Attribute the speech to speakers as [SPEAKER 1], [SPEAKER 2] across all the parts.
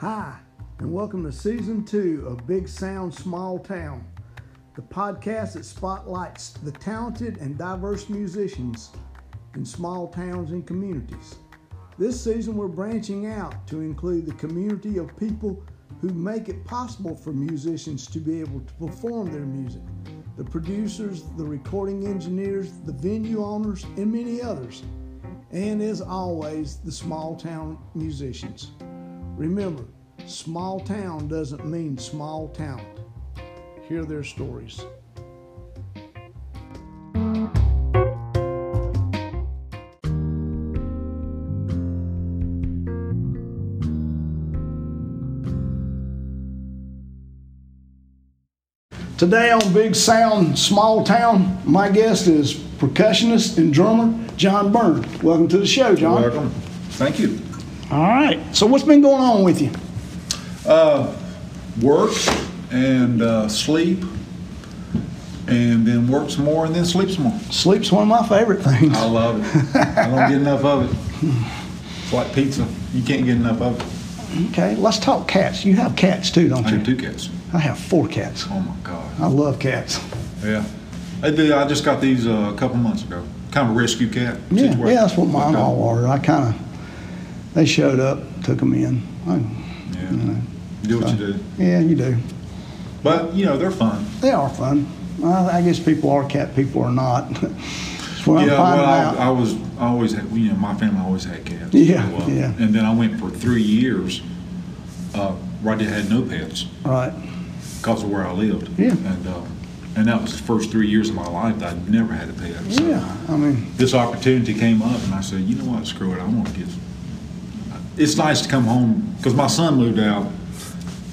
[SPEAKER 1] Hi, and welcome to season two of Big Sound Small Town, the podcast that spotlights the talented and diverse musicians in small towns and communities. This season, we're branching out to include the community of people who make it possible for musicians to be able to perform their music the producers, the recording engineers, the venue owners, and many others. And as always, the small town musicians. Remember, small town doesn't mean small talent. Hear their stories. Today on Big Sound Small Town, my guest is percussionist and drummer John Burn. Welcome to the show, John.
[SPEAKER 2] Welcome. Thank you.
[SPEAKER 1] All right. So, what's been going on with you?
[SPEAKER 2] Uh, work and uh, sleep, and then work some more, and then sleep some more.
[SPEAKER 1] Sleep's one of my favorite things.
[SPEAKER 2] I love it. I don't get enough of it. It's like pizza. You can't get enough of it.
[SPEAKER 1] Okay, let's talk cats. You have cats too, don't
[SPEAKER 2] I
[SPEAKER 1] you?
[SPEAKER 2] I have two cats.
[SPEAKER 1] I have four cats.
[SPEAKER 2] Oh my God.
[SPEAKER 1] I love cats.
[SPEAKER 2] Yeah. I did. I just got these uh, a couple months ago. Kind of a rescue cat.
[SPEAKER 1] Yeah,
[SPEAKER 2] situation.
[SPEAKER 1] yeah, that's what mine all are. I kind of, they showed up, took them in. I,
[SPEAKER 2] Yeah.
[SPEAKER 1] you know,
[SPEAKER 2] Do what you do.
[SPEAKER 1] yeah, you do.
[SPEAKER 2] But you know they're fun.
[SPEAKER 1] They are fun. I, I guess people are cat people or not. That's what I'm
[SPEAKER 2] yeah, well. I, I was I always had, you know, my family always had cats.
[SPEAKER 1] Yeah,
[SPEAKER 2] So, uh,
[SPEAKER 1] yeah.
[SPEAKER 2] And then I went for three years, uh, where I had no pets
[SPEAKER 1] right.
[SPEAKER 2] because of where I lived.
[SPEAKER 1] Yeah.
[SPEAKER 2] And, uh, and that was the first three years of my life that I'd never had a pet. So
[SPEAKER 1] Yeah. I mean,
[SPEAKER 2] This opportunity came up and I said, you know what, screw it, I want to get, it's nice to come home, because my son moved out,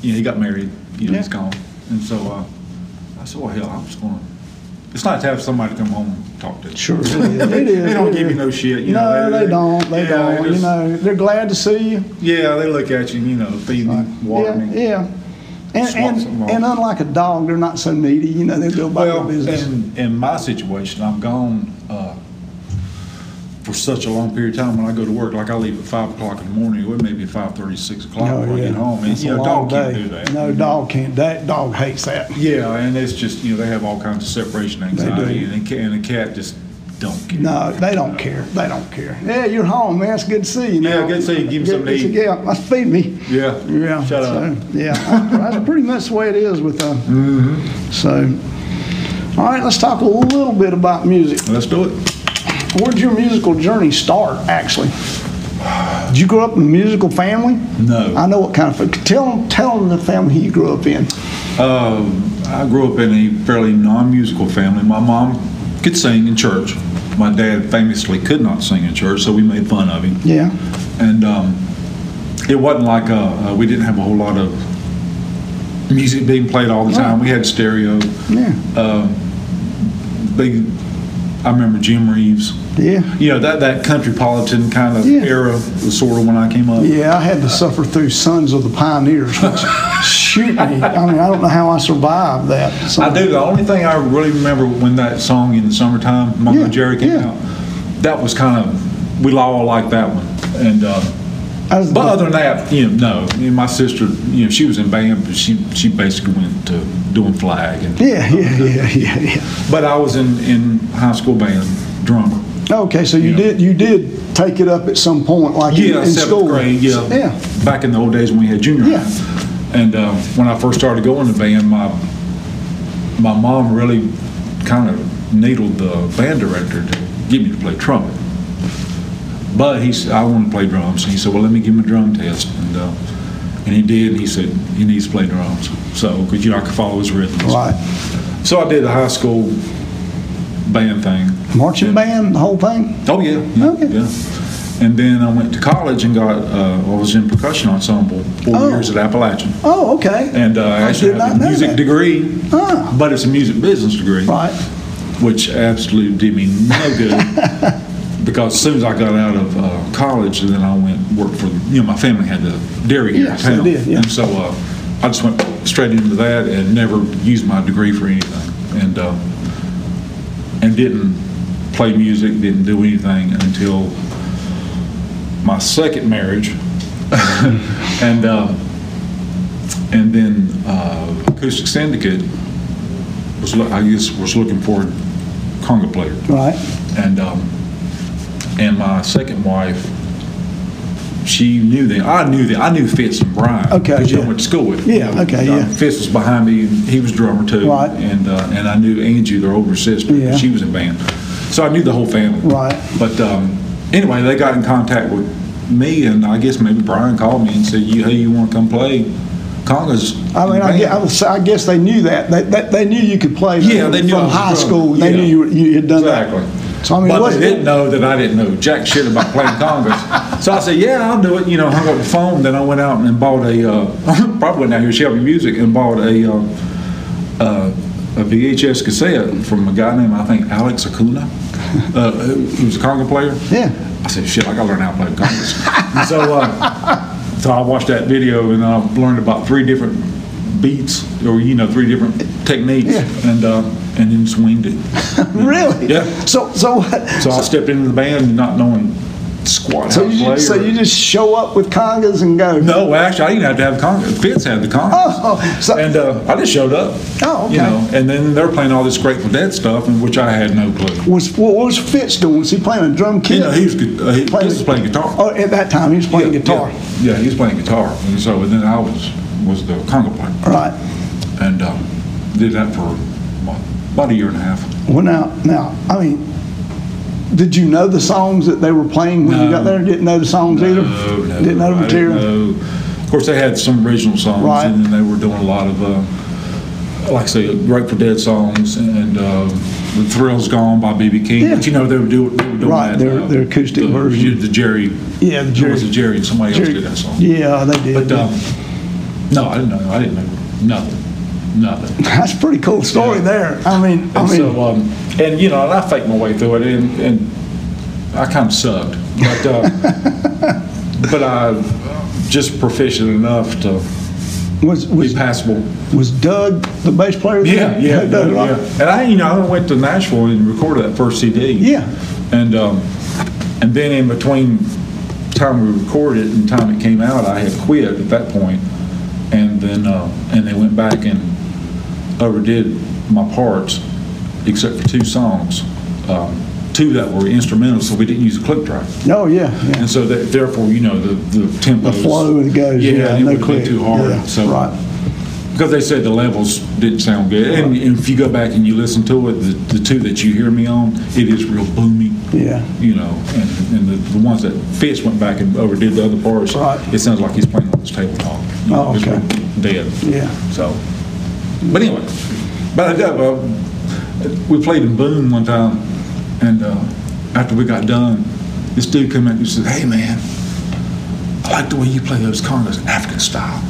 [SPEAKER 2] you know, he got married, you know, he's
[SPEAKER 1] Yeah.
[SPEAKER 2] gone. And so, uh, I said, well, hell, I'm just gonna, it's nice to have somebody come home and talk to.
[SPEAKER 1] sure. It is. It is.
[SPEAKER 2] They don't give you no shit, you
[SPEAKER 1] no,
[SPEAKER 2] know.
[SPEAKER 1] they, don't. They
[SPEAKER 2] yeah,
[SPEAKER 1] don't.
[SPEAKER 2] they
[SPEAKER 1] you know, they're glad to see you.
[SPEAKER 2] Yeah, they look at you, you know, feed me, water
[SPEAKER 1] yeah,
[SPEAKER 2] me.
[SPEAKER 1] yeah. And, and, and unlike a dog, they're not so needy. You know, they go about
[SPEAKER 2] Well,
[SPEAKER 1] their business.
[SPEAKER 2] in, in my situation, I'm gone uh, for such a long period of time. When I go to work, like I leave at five o'clock in the morning, it may be five thirty, six o'clock
[SPEAKER 1] Oh,
[SPEAKER 2] when I get home. And you know, dog can't do that.
[SPEAKER 1] No, dog can't. That dog hates that.
[SPEAKER 2] Yeah, and it's just you know they have all kinds of separation anxiety, and cat, and a cat just don't care.
[SPEAKER 1] No, they don't care. They don't care. Yeah, you're home, man. It's good to see you.
[SPEAKER 2] Yeah, good to see you. Give me something to eat.
[SPEAKER 1] Yeah, feed me.
[SPEAKER 2] Yeah,
[SPEAKER 1] Yeah.
[SPEAKER 2] Shut
[SPEAKER 1] so,
[SPEAKER 2] up.
[SPEAKER 1] Yeah, that's pretty much the way it is with them.
[SPEAKER 2] Mm-hmm.
[SPEAKER 1] So, all right, let's talk a little bit about music.
[SPEAKER 2] Let's do it.
[SPEAKER 1] Where'd your musical journey start, actually? Did you grow up in a musical family?
[SPEAKER 2] No.
[SPEAKER 1] I know what kind of. Tell them, tell them the family you grew up in.
[SPEAKER 2] Um, I grew up in a fairly non-musical family. My mom could sing in church. My dad famously could not sing in church, so we made fun of him.
[SPEAKER 1] Yeah.
[SPEAKER 2] and um, it wasn't like uh, uh, we didn't have a whole lot of music being played all the time. We had stereo.
[SPEAKER 1] Yeah.
[SPEAKER 2] Uh, Big, I remember Jim Reeves.
[SPEAKER 1] Yeah.
[SPEAKER 2] You know that that countrypolitan kind of
[SPEAKER 1] Yeah.
[SPEAKER 2] era was sort of when I came up.
[SPEAKER 1] Yeah, I had to suffer through Sons of the Pioneers. Which, shoot me. I mean, I don't know how I survived that. So-
[SPEAKER 2] I do. The only thing I really remember when that song in the summertime, Mungo
[SPEAKER 1] Yeah,
[SPEAKER 2] Jerry came
[SPEAKER 1] yeah.
[SPEAKER 2] out, that was kind of we all liked that one. And uh,
[SPEAKER 1] I was-
[SPEAKER 2] but other than that, you know, no. Mean, my sister, you know, she was in band, but she she basically went to doing flag and
[SPEAKER 1] yeah, yeah, yeah, yeah, yeah.
[SPEAKER 2] But I was in, in high school band drummer.
[SPEAKER 1] Okay, so you
[SPEAKER 2] Yeah.
[SPEAKER 1] did you did take it up at some point, like in,
[SPEAKER 2] Yeah,
[SPEAKER 1] in
[SPEAKER 2] seventh
[SPEAKER 1] school.
[SPEAKER 2] grade. Yeah.
[SPEAKER 1] Yeah.
[SPEAKER 2] Back in the old days when we had junior
[SPEAKER 1] Yeah.
[SPEAKER 2] high. And uh, when I first started going to band, my my mom really kind of needled the band director to get me to play trumpet. But he said I want to play drums. And he said, "Well, let me give him a drum test." And uh, and he did. And he said he needs to play drums. So because you know I could follow his rhythms.
[SPEAKER 1] Right.
[SPEAKER 2] So I did the high school band thing.
[SPEAKER 1] Marching band, the whole thing.
[SPEAKER 2] Oh yeah, yeah,
[SPEAKER 1] Okay.
[SPEAKER 2] yeah. And then I went to college and got. Uh, I was in percussion ensemble four
[SPEAKER 1] Oh.
[SPEAKER 2] years at Appalachian,
[SPEAKER 1] Oh, okay.
[SPEAKER 2] and uh, I actually have a music
[SPEAKER 1] that.
[SPEAKER 2] degree,
[SPEAKER 1] Ah.
[SPEAKER 2] but it's a music business degree,
[SPEAKER 1] Right.
[SPEAKER 2] which absolutely did me no good. because as soon as I got out of uh, college, and then I went and worked for. You know, my family had the dairy here
[SPEAKER 1] Yes,
[SPEAKER 2] in town,
[SPEAKER 1] did, yeah.
[SPEAKER 2] and so uh, I just went straight into that and never used my degree for anything, and uh, and didn't play music, didn't do anything until my second marriage. and uh, and then uh, Acoustic Syndicate was, I guess, was looking for a conga player.
[SPEAKER 1] Right.
[SPEAKER 2] And, um, and my second wife, she knew them. I knew them. I knew Fitz and Brian.
[SPEAKER 1] Okay,
[SPEAKER 2] Because you
[SPEAKER 1] yeah.
[SPEAKER 2] went to school with.
[SPEAKER 1] Yeah, okay,
[SPEAKER 2] Uh,
[SPEAKER 1] yeah.
[SPEAKER 2] Fitz was behind me. He was drummer too.
[SPEAKER 1] Right.
[SPEAKER 2] And, uh, and I knew Angie, their older sister.
[SPEAKER 1] Yeah.
[SPEAKER 2] She was in band. So I knew the whole family.
[SPEAKER 1] Right.
[SPEAKER 2] But um, anyway, they got in contact with me, and I guess maybe Brian called me and said, "You, hey, you want to come play congas?"
[SPEAKER 1] I mean, I guess, I, guess they knew that. They, they, they knew you could play.
[SPEAKER 2] Yeah, they knew
[SPEAKER 1] from high school. They
[SPEAKER 2] Yeah.
[SPEAKER 1] knew you, you had done
[SPEAKER 2] Exactly.
[SPEAKER 1] that. So I mean,
[SPEAKER 2] but they didn't know that I didn't know jack shit about playing congas. so I said, "Yeah, I'll do it." You know, hung up the phone. Then I went out and bought a uh, probably now out here Shelby Music and bought a uh, uh, a VHS cassette from a guy named I think Alex Acuna, uh, who was a conga player.
[SPEAKER 1] Yeah.
[SPEAKER 2] I said, "Shit, I gotta learn how to play congas." so, uh, so I watched that video and I learned about three different beats or you know three different techniques
[SPEAKER 1] Yeah.
[SPEAKER 2] and uh, and then swinged it.
[SPEAKER 1] Really?
[SPEAKER 2] Yeah.
[SPEAKER 1] So so what?
[SPEAKER 2] So I stepped into the band not knowing squat
[SPEAKER 1] So you, just, so you just show up with congas and go.
[SPEAKER 2] no, actually, I didn't have to have congas. Fitz had the congas.
[SPEAKER 1] Oh, so-
[SPEAKER 2] and uh, I just showed up.
[SPEAKER 1] Oh, okay.
[SPEAKER 2] You know, and then they're playing all this Grateful Dead stuff, in which I had no clue.
[SPEAKER 1] Was what was Fitz doing? Was he playing a drum kit?
[SPEAKER 2] You know, he was, uh, he
[SPEAKER 1] Playing-
[SPEAKER 2] was playing guitar.
[SPEAKER 1] Oh, at that time he was playing
[SPEAKER 2] Yeah,
[SPEAKER 1] guitar.
[SPEAKER 2] Yeah, yeah, he was playing guitar. And so and then I was was the conga player.
[SPEAKER 1] Right.
[SPEAKER 2] And um, did that for about a year and a half.
[SPEAKER 1] Well, now, now, I mean, did you know the songs that they were playing when you got there? Didn't know the songs either.
[SPEAKER 2] No, no,
[SPEAKER 1] Didn't know the material.
[SPEAKER 2] know. Of course, they had some original songs,
[SPEAKER 1] Right.
[SPEAKER 2] and then they were doing a lot of, uh, like I say, Grateful Dead songs, and uh, "The Thrill's Gone" by BB King.
[SPEAKER 1] Yeah.
[SPEAKER 2] But you know, they were doing, they were doing
[SPEAKER 1] Right,
[SPEAKER 2] that,
[SPEAKER 1] their-
[SPEAKER 2] uh,
[SPEAKER 1] their acoustic
[SPEAKER 2] the,
[SPEAKER 1] version.
[SPEAKER 2] The Jerry.
[SPEAKER 1] Yeah, the
[SPEAKER 2] It
[SPEAKER 1] Jerry-
[SPEAKER 2] was a Jerry, and somebody else did that song.
[SPEAKER 1] Yeah, they did.
[SPEAKER 2] But um, no, I didn't know. I didn't know nothing, nothing.
[SPEAKER 1] That's a pretty cool story
[SPEAKER 2] Yeah.
[SPEAKER 1] there. I mean, I mean,
[SPEAKER 2] so, um, and you know, and I faked my way through it, and, and I kind of sucked, but uh, but I just proficient enough to
[SPEAKER 1] was
[SPEAKER 2] be
[SPEAKER 1] was
[SPEAKER 2] passable.
[SPEAKER 1] was Doug the bass player?
[SPEAKER 2] Yeah,
[SPEAKER 1] there?
[SPEAKER 2] yeah,
[SPEAKER 1] Doug,
[SPEAKER 2] yeah.
[SPEAKER 1] right?
[SPEAKER 2] And I, you know, I went to Nashville and recorded that first CD.
[SPEAKER 1] Yeah.
[SPEAKER 2] And um, and then in between time we recorded it and time it came out, I had quit at that point. point, and then uh, and they went back and overdid my parts, except for two songs, um, two that were instrumental, so we didn't use a click track.
[SPEAKER 1] Oh yeah, yeah.
[SPEAKER 2] And so that, therefore, you know, the, the tempo.
[SPEAKER 1] The flow it goes.
[SPEAKER 2] Yeah,
[SPEAKER 1] Yeah,
[SPEAKER 2] and it
[SPEAKER 1] no click.
[SPEAKER 2] too hard.
[SPEAKER 1] Yeah,
[SPEAKER 2] So,
[SPEAKER 1] right.
[SPEAKER 2] because they said the levels didn't sound good. And if you go back and you listen to it, the, the two that you hear me on, it is real boomy.
[SPEAKER 1] Yeah.
[SPEAKER 2] You know, and, and the, the ones that Fitz went back and overdid the other parts,
[SPEAKER 1] Right.
[SPEAKER 2] it sounds like he's playing on his tabletop. You know,
[SPEAKER 1] Oh, okay.
[SPEAKER 2] Dead.
[SPEAKER 1] Yeah.
[SPEAKER 2] So, but anyway, but I well, we played in Boone one time, and uh, after we got done, this dude came in and said, "Hey man, I like the way you play those congas, African style."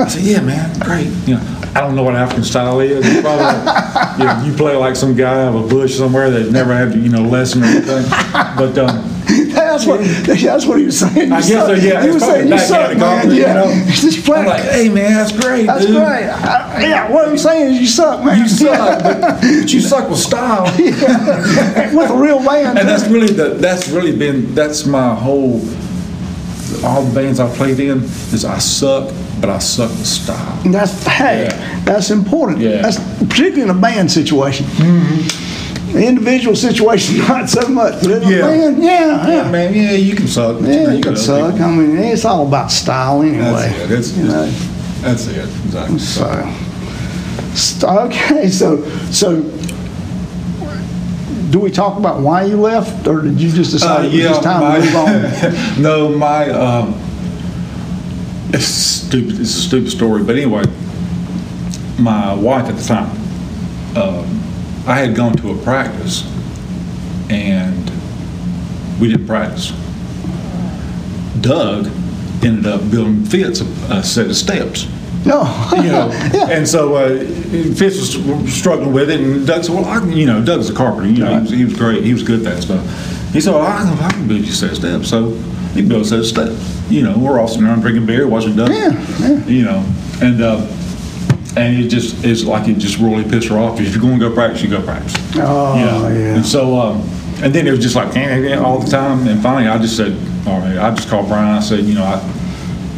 [SPEAKER 2] I said, "Yeah, man, great." You know, I don't know what African style is. Probably you, know, you play like some guy of a bush somewhere that never had you know lesson or anything. But um,
[SPEAKER 1] That's what that's what he was saying. You
[SPEAKER 2] I guess so, yeah,
[SPEAKER 1] He was saying you suck, man. Yeah.
[SPEAKER 2] you know?
[SPEAKER 1] Just play.
[SPEAKER 2] I'm like, "Hey man, that's great,
[SPEAKER 1] That's
[SPEAKER 2] dude.
[SPEAKER 1] great. I, yeah, what I'm saying is you suck, man.
[SPEAKER 2] You suck, but, you suck with style."
[SPEAKER 1] with a real band.
[SPEAKER 2] And that's really the that's really been that's my whole all the bands I've played in is I suck, but I suck with style.
[SPEAKER 1] And that's hey,
[SPEAKER 2] Yeah.
[SPEAKER 1] that's important.
[SPEAKER 2] Yeah.
[SPEAKER 1] That's particularly in a band situation. Mm-hmm. The individual situation, not so much. But in a
[SPEAKER 2] Yeah.
[SPEAKER 1] yeah, yeah.
[SPEAKER 2] man, yeah, you can suck. you know,
[SPEAKER 1] Yeah,
[SPEAKER 2] you
[SPEAKER 1] could
[SPEAKER 2] other
[SPEAKER 1] suck.
[SPEAKER 2] people.
[SPEAKER 1] I mean, it's all about style anyway.
[SPEAKER 2] That's it. That's,
[SPEAKER 1] you know.
[SPEAKER 2] that's it. Exactly.
[SPEAKER 1] So, okay, so so. Do we talk about why you left, or did you just decide it was time
[SPEAKER 2] my,
[SPEAKER 1] to move on?
[SPEAKER 2] no, my um, it's stupid. It's a stupid story, but anyway, my wife at the time, um, I had gone to a practice, and we didn't practice. Doug ended up building Fitz a, a set of steps
[SPEAKER 1] No.
[SPEAKER 2] you know.
[SPEAKER 1] yeah.
[SPEAKER 2] And so uh, Fitz was struggling with it, and Doug said, "Well, I, can- you know, Doug's a carpenter. You know, he, was, he was great. He was good at that stuff." He said, well, I, I can build you a set of steps." So he built a set of steps. You know, we're all sitting around drinking beer, watching Doug.
[SPEAKER 1] Yeah, yeah.
[SPEAKER 2] You know, and uh, and it just it's like it just really pissed her off. If you're going to go practice, you go practice.
[SPEAKER 1] Oh,
[SPEAKER 2] You know?
[SPEAKER 1] yeah.
[SPEAKER 2] And so, um, and then it was just like eh, eh, eh, all the time. And finally, I just said, "All right." I just called Brian. I said, "You know, I."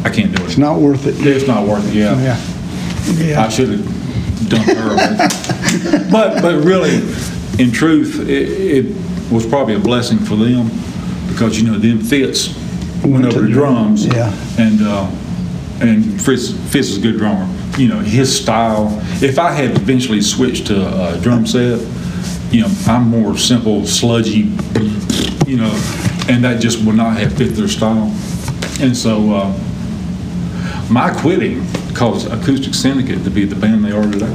[SPEAKER 2] I can't do it.
[SPEAKER 3] It's not worth it.
[SPEAKER 2] It's not worth it. Yeah.
[SPEAKER 3] Yeah. yeah.
[SPEAKER 2] I should have done her. but but really, in truth, it, it was probably a blessing for them because you know then Fitz went
[SPEAKER 3] Went
[SPEAKER 2] over
[SPEAKER 3] the
[SPEAKER 2] drums.
[SPEAKER 3] Yeah.
[SPEAKER 2] And uh, and Fitz, Fitz is a good drummer. You know his style. If I had eventually switched to a drum set, you know I'm more simple, sludgy. You know, and that just would not have fit their style. And so. Uh, my quitting caused Acoustic Syndicate to be the band they are today.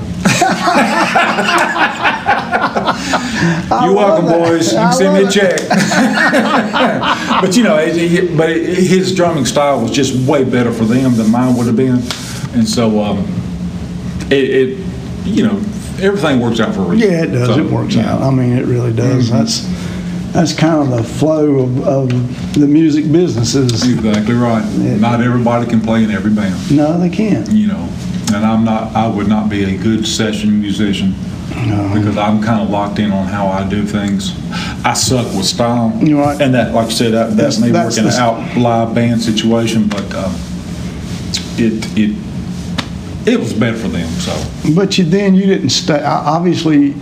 [SPEAKER 2] You're welcome,
[SPEAKER 3] that.
[SPEAKER 2] boys. You can send me a check. but you know, it, it- but it, his drumming style was just way better for them than mine would have been, and so um, it, it, you know, everything works out for a reason.
[SPEAKER 3] Yeah, it does.
[SPEAKER 2] So,
[SPEAKER 3] it works
[SPEAKER 2] yeah.
[SPEAKER 3] out. I mean, it really does.
[SPEAKER 2] Mm-hmm.
[SPEAKER 3] That's that's kind of the flow of, of the music businesses.
[SPEAKER 2] Exactly right. Not everybody can play in every band.
[SPEAKER 3] No, they can't.
[SPEAKER 2] you know, and I'm not, I would not be a good session musician because I'm kind of locked in on how I do things. I suck with style.
[SPEAKER 3] You're right.
[SPEAKER 2] And that, like I said, that, that
[SPEAKER 3] That's-
[SPEAKER 2] may work in an out live band situation, but um, it, it, it was better for them, so.
[SPEAKER 3] But you then you didn't stay. Obviously,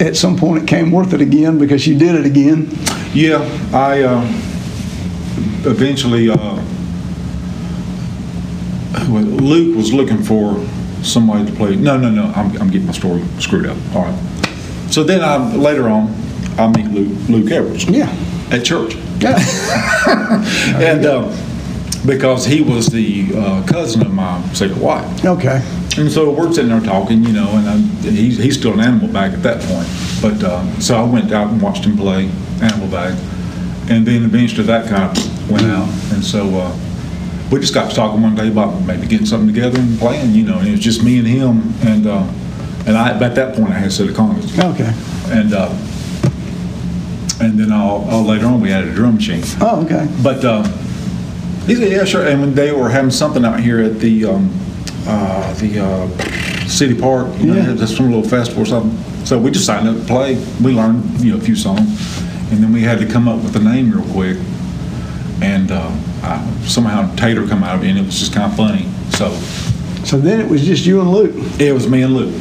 [SPEAKER 3] at some point it came worth it again because you did it again.
[SPEAKER 2] Yeah, I uh, eventually, uh, Luke was looking for somebody to play. No, no, no, I'm, I'm getting my story screwed up. All right. So then I, later on, I meet Luke, Luke Edwards
[SPEAKER 3] Yeah.
[SPEAKER 2] at church.
[SPEAKER 3] Yeah.
[SPEAKER 2] And uh, because he was the uh, cousin of my second wife.
[SPEAKER 3] Okay.
[SPEAKER 2] And so we're sitting there talking, you know, and I'm, he's, he's still an Animal Bag at that point. But uh, so I went out and watched him play Animal Bag, and then eventually that kind of went out. And so uh, we just got to talking one day about maybe getting something together and playing, you know. And it was just me and him, and uh, and I at that point I had set a congas,
[SPEAKER 3] Okay.
[SPEAKER 2] and uh, and then all, all later on we added a drum machine.
[SPEAKER 3] Oh, okay.
[SPEAKER 2] But uh, he said, yeah, sure. And when they were having something out here at the um, uh, the uh, city park, you know,
[SPEAKER 3] Yeah.
[SPEAKER 2] they had some little festival or something. So we just signed up to play. We learned, you know, a few songs, and then we had to come up with a name real quick. And uh, I, somehow Tater come out of it, and it was just kind of funny. So
[SPEAKER 3] So then it was just you and Luke.
[SPEAKER 2] it was me and Luke.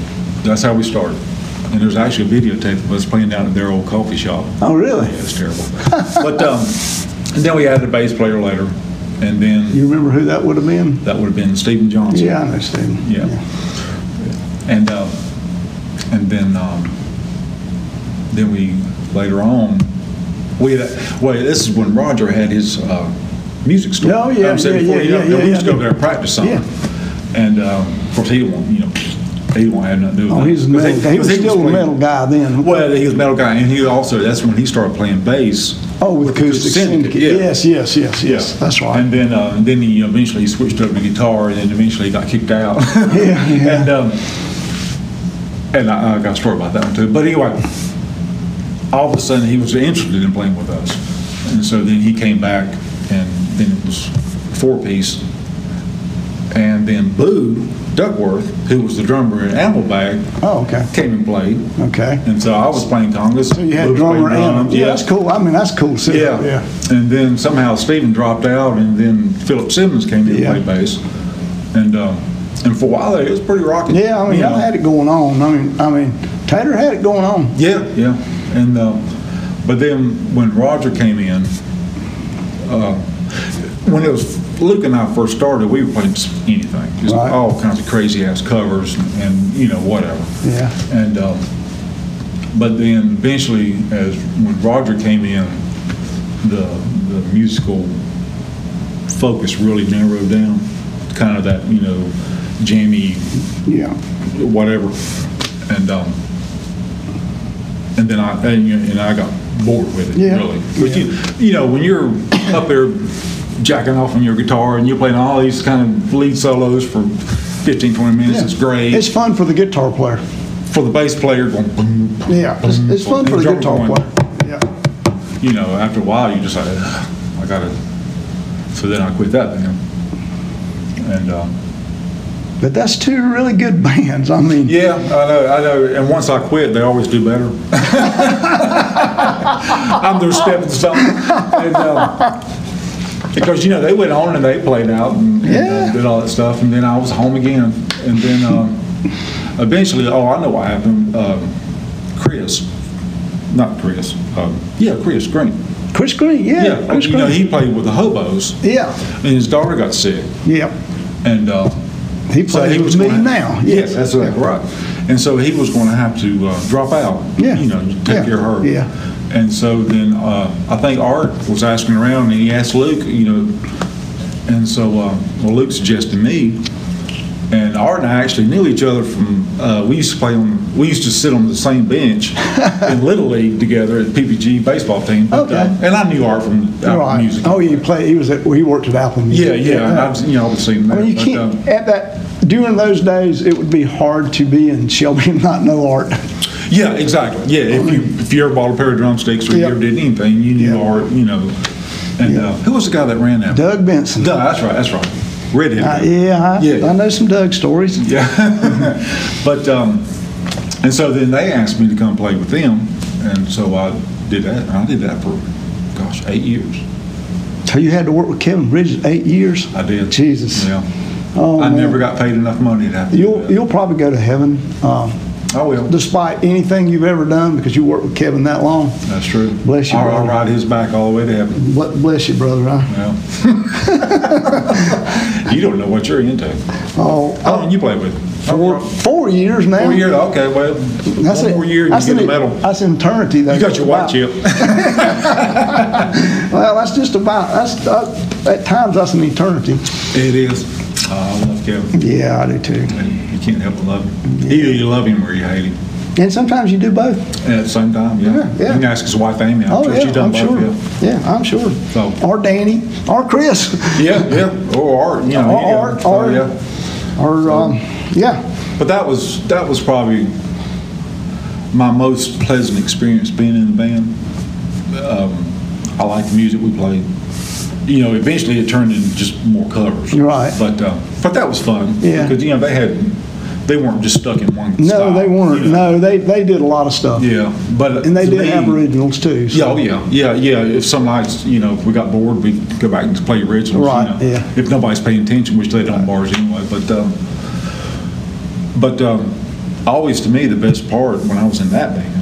[SPEAKER 2] That's how we started. And there's actually a videotape of us playing down at their old coffee shop.
[SPEAKER 3] Oh, really?
[SPEAKER 2] Yeah, it was terrible. but um, and then we added a bass player later, and then
[SPEAKER 3] You remember who that would have been?
[SPEAKER 2] that would have been Stephen Johnson.
[SPEAKER 3] Yeah, I know Stephen.
[SPEAKER 2] Yeah. And uh, and then um, then we later on we had well this is when Roger had his uh, music store.
[SPEAKER 3] Oh, yeah,
[SPEAKER 2] I'm saying
[SPEAKER 3] yeah,
[SPEAKER 2] before,
[SPEAKER 3] yeah, yeah,
[SPEAKER 2] We used to
[SPEAKER 3] yeah.
[SPEAKER 2] go there and practice something.
[SPEAKER 3] Yeah.
[SPEAKER 2] And um, of course he won't you know he won't have nothing to do with
[SPEAKER 3] it.
[SPEAKER 2] Oh,
[SPEAKER 3] he's a
[SPEAKER 2] 'Cause
[SPEAKER 3] metal. He, was
[SPEAKER 2] 'cause
[SPEAKER 3] still a
[SPEAKER 2] playing-
[SPEAKER 3] metal guy then.
[SPEAKER 2] Well, he was a metal guy, and he also that's when he started playing bass.
[SPEAKER 3] Oh, with Acoustic Syndicate.
[SPEAKER 2] yeah.
[SPEAKER 3] Yes, yes, yes, yes. That's right.
[SPEAKER 2] And then, uh, and then he eventually switched over to guitar, and then eventually he got kicked out.
[SPEAKER 3] Yeah, yeah.
[SPEAKER 2] and um, and I, I got a story about that one too. But anyway, all of a sudden he was interested in playing with us, and so then he came back, and then it was four piece, and then Boo Duckworth, who was the drummer in Animal Bag,
[SPEAKER 3] oh, okay.
[SPEAKER 2] came and played.
[SPEAKER 3] Okay.
[SPEAKER 2] And so I was playing congas.
[SPEAKER 3] So you had drummer and
[SPEAKER 2] drums,
[SPEAKER 3] yeah, that's cool. I mean, that's cool.
[SPEAKER 2] Yeah.
[SPEAKER 3] yeah.
[SPEAKER 2] And then somehow Stephen dropped out, and then Philip Simmons came in
[SPEAKER 3] Yeah.
[SPEAKER 2] and played bass. And um, and for a while there, it was pretty rocking.
[SPEAKER 3] Yeah, I mean,
[SPEAKER 2] know.
[SPEAKER 3] had it going on. I mean, I mean, Tater had it going on.
[SPEAKER 2] Yeah, yeah. And uh, but then when Roger came in, uh, when it was Luke and I first started, we were playing anything, just
[SPEAKER 3] Right.
[SPEAKER 2] all kinds of crazy ass covers and, and you know whatever.
[SPEAKER 3] Yeah.
[SPEAKER 2] And um, but then eventually, as when Roger came in, the the musical focus really narrowed down. Kind of that you know jammy
[SPEAKER 3] Yeah.
[SPEAKER 2] whatever, and um, and then I and, and I got bored with it
[SPEAKER 3] Yeah.
[SPEAKER 2] really. But you you know when you're up there jacking off on your guitar and you're playing all these kind of lead solos for 15, 20 minutes,
[SPEAKER 3] Yeah.
[SPEAKER 2] it's great.
[SPEAKER 3] It's fun for the guitar player.
[SPEAKER 2] for the bass player going boom,
[SPEAKER 3] Yeah, it's,
[SPEAKER 2] boom,
[SPEAKER 3] it's fun
[SPEAKER 2] boom,
[SPEAKER 3] for the guitar
[SPEAKER 2] going,
[SPEAKER 3] player. Yeah.
[SPEAKER 2] You know, after a while, you just like, I gotta. So then I quit that band. And um,
[SPEAKER 3] But that's two really good bands. I mean,
[SPEAKER 2] yeah, I know, I know. And once I quit, they always do better. I'm their stepping stone. And, um, because you know they went on and they played out and, and, uh, did all that stuff, and then I was home again, and then um, eventually, oh, I know what happened. Um, Chris, not Chris, um, yeah, Chris Green.
[SPEAKER 1] Chris Green, yeah.
[SPEAKER 2] Yeah,
[SPEAKER 1] Chris
[SPEAKER 2] you know he played with the hobos,
[SPEAKER 1] yeah,
[SPEAKER 2] and his daughter got sick,
[SPEAKER 1] yeah.
[SPEAKER 2] and. Uh,
[SPEAKER 1] He plays with me
[SPEAKER 2] gonna-
[SPEAKER 1] now.
[SPEAKER 2] Yes, that's exactly right. And so he was going to have to uh, drop out.
[SPEAKER 1] Yeah.
[SPEAKER 2] You know, take
[SPEAKER 1] Yeah.
[SPEAKER 2] care of her.
[SPEAKER 1] Yeah.
[SPEAKER 2] And so then uh, I think Art was asking around, and he asked Luke, you know, and so uh, well, Luke suggested me. And Art and I actually knew each other from uh, we used to play on we used to sit on the same bench in Little League together at PPG baseball team. But,
[SPEAKER 1] Okay.
[SPEAKER 2] uh, and I knew Art from Apple
[SPEAKER 1] Right.
[SPEAKER 2] Music.
[SPEAKER 1] Oh, you play. He was at. Well, he worked at Apple Music.
[SPEAKER 2] Yeah, yeah. And I was, you know, I was seeing
[SPEAKER 1] I
[SPEAKER 2] that.
[SPEAKER 1] mean, you
[SPEAKER 2] but,
[SPEAKER 1] can't.
[SPEAKER 2] um,
[SPEAKER 1] at that during those days, it would be hard to be in Shelby and not know Art.
[SPEAKER 2] Yeah, exactly. Yeah, if you if you ever bought a pair of drumsticks or you
[SPEAKER 1] Yep.
[SPEAKER 2] ever did anything, you knew
[SPEAKER 1] Yep.
[SPEAKER 2] Art, you know. And uh, who was the guy that ran that?
[SPEAKER 1] Doug Benson.
[SPEAKER 2] Doug, that's right, that's right. Redhead.
[SPEAKER 1] Uh, yeah, I,
[SPEAKER 2] Yeah.
[SPEAKER 1] I know some Doug stories.
[SPEAKER 2] Yeah. but um, and so then they asked me to come play with them, and so I did that. And I did that for, gosh, eight years.
[SPEAKER 1] So you had to work with Kevin Bridges eight years.
[SPEAKER 2] I did.
[SPEAKER 1] Jesus.
[SPEAKER 2] Yeah.
[SPEAKER 1] Oh,
[SPEAKER 2] I
[SPEAKER 1] man.
[SPEAKER 2] never got paid enough money to have to do
[SPEAKER 1] You'll
[SPEAKER 2] that.
[SPEAKER 1] you'll probably go to heaven, um,
[SPEAKER 2] I will.
[SPEAKER 1] despite anything you've ever done, because you worked with Kevin that long.
[SPEAKER 2] That's true.
[SPEAKER 1] Bless you,
[SPEAKER 2] I'll, I'll ride his back all the way to heaven.
[SPEAKER 1] What bless you, brother. Huh?
[SPEAKER 2] Yeah. you don't know what you're into.
[SPEAKER 1] Oh,
[SPEAKER 2] How long you play with?
[SPEAKER 1] four, four years now.
[SPEAKER 2] Four years. Okay, well,
[SPEAKER 1] That's
[SPEAKER 2] one
[SPEAKER 1] it.
[SPEAKER 2] more year you get a medal.
[SPEAKER 1] That's eternity. Though.
[SPEAKER 2] You got your white
[SPEAKER 1] About-
[SPEAKER 2] chip.
[SPEAKER 1] Well, that's just about. That's uh, at times that's an eternity.
[SPEAKER 2] It is. Uh, I love Kevin.
[SPEAKER 1] Yeah, I do too.
[SPEAKER 2] And can't help but love him. Either you love him or you hate him.
[SPEAKER 1] And sometimes you do both.
[SPEAKER 2] At the same time, yeah.
[SPEAKER 1] Yeah, yeah.
[SPEAKER 2] You can ask his wife Amy. I'm
[SPEAKER 1] oh
[SPEAKER 2] sure
[SPEAKER 1] yeah,
[SPEAKER 2] she's done
[SPEAKER 1] I'm
[SPEAKER 2] both.
[SPEAKER 1] sure. Yeah. I'm sure.
[SPEAKER 2] So-
[SPEAKER 1] Or Danny, or Chris,
[SPEAKER 2] Yeah, yeah. yeah. Or Art, you know.
[SPEAKER 1] Or. Art,
[SPEAKER 2] So,
[SPEAKER 1] or-
[SPEAKER 2] yeah.
[SPEAKER 1] or um, yeah.
[SPEAKER 2] But that was that was probably my most pleasant experience being in the band. Um, I like the music we played. You know, eventually it turned into just more covers.
[SPEAKER 1] Right.
[SPEAKER 2] But uh, but that was fun.
[SPEAKER 1] Yeah.
[SPEAKER 2] Because you know they had they weren't just stuck in one.
[SPEAKER 1] No,
[SPEAKER 2] style,
[SPEAKER 1] they weren't.
[SPEAKER 2] you know.
[SPEAKER 1] No, they they did a lot of stuff.
[SPEAKER 2] Yeah, but
[SPEAKER 1] And they did
[SPEAKER 2] me-
[SPEAKER 1] have originals too. so-
[SPEAKER 2] Yeah, oh yeah, yeah, yeah. If some nights, you know, if we got bored, we go back and play originals.
[SPEAKER 1] Right,
[SPEAKER 2] You know,
[SPEAKER 1] yeah.
[SPEAKER 2] If nobody's paying attention, which they don't bars anyway. But um, but um, always to me the best part when I was in that band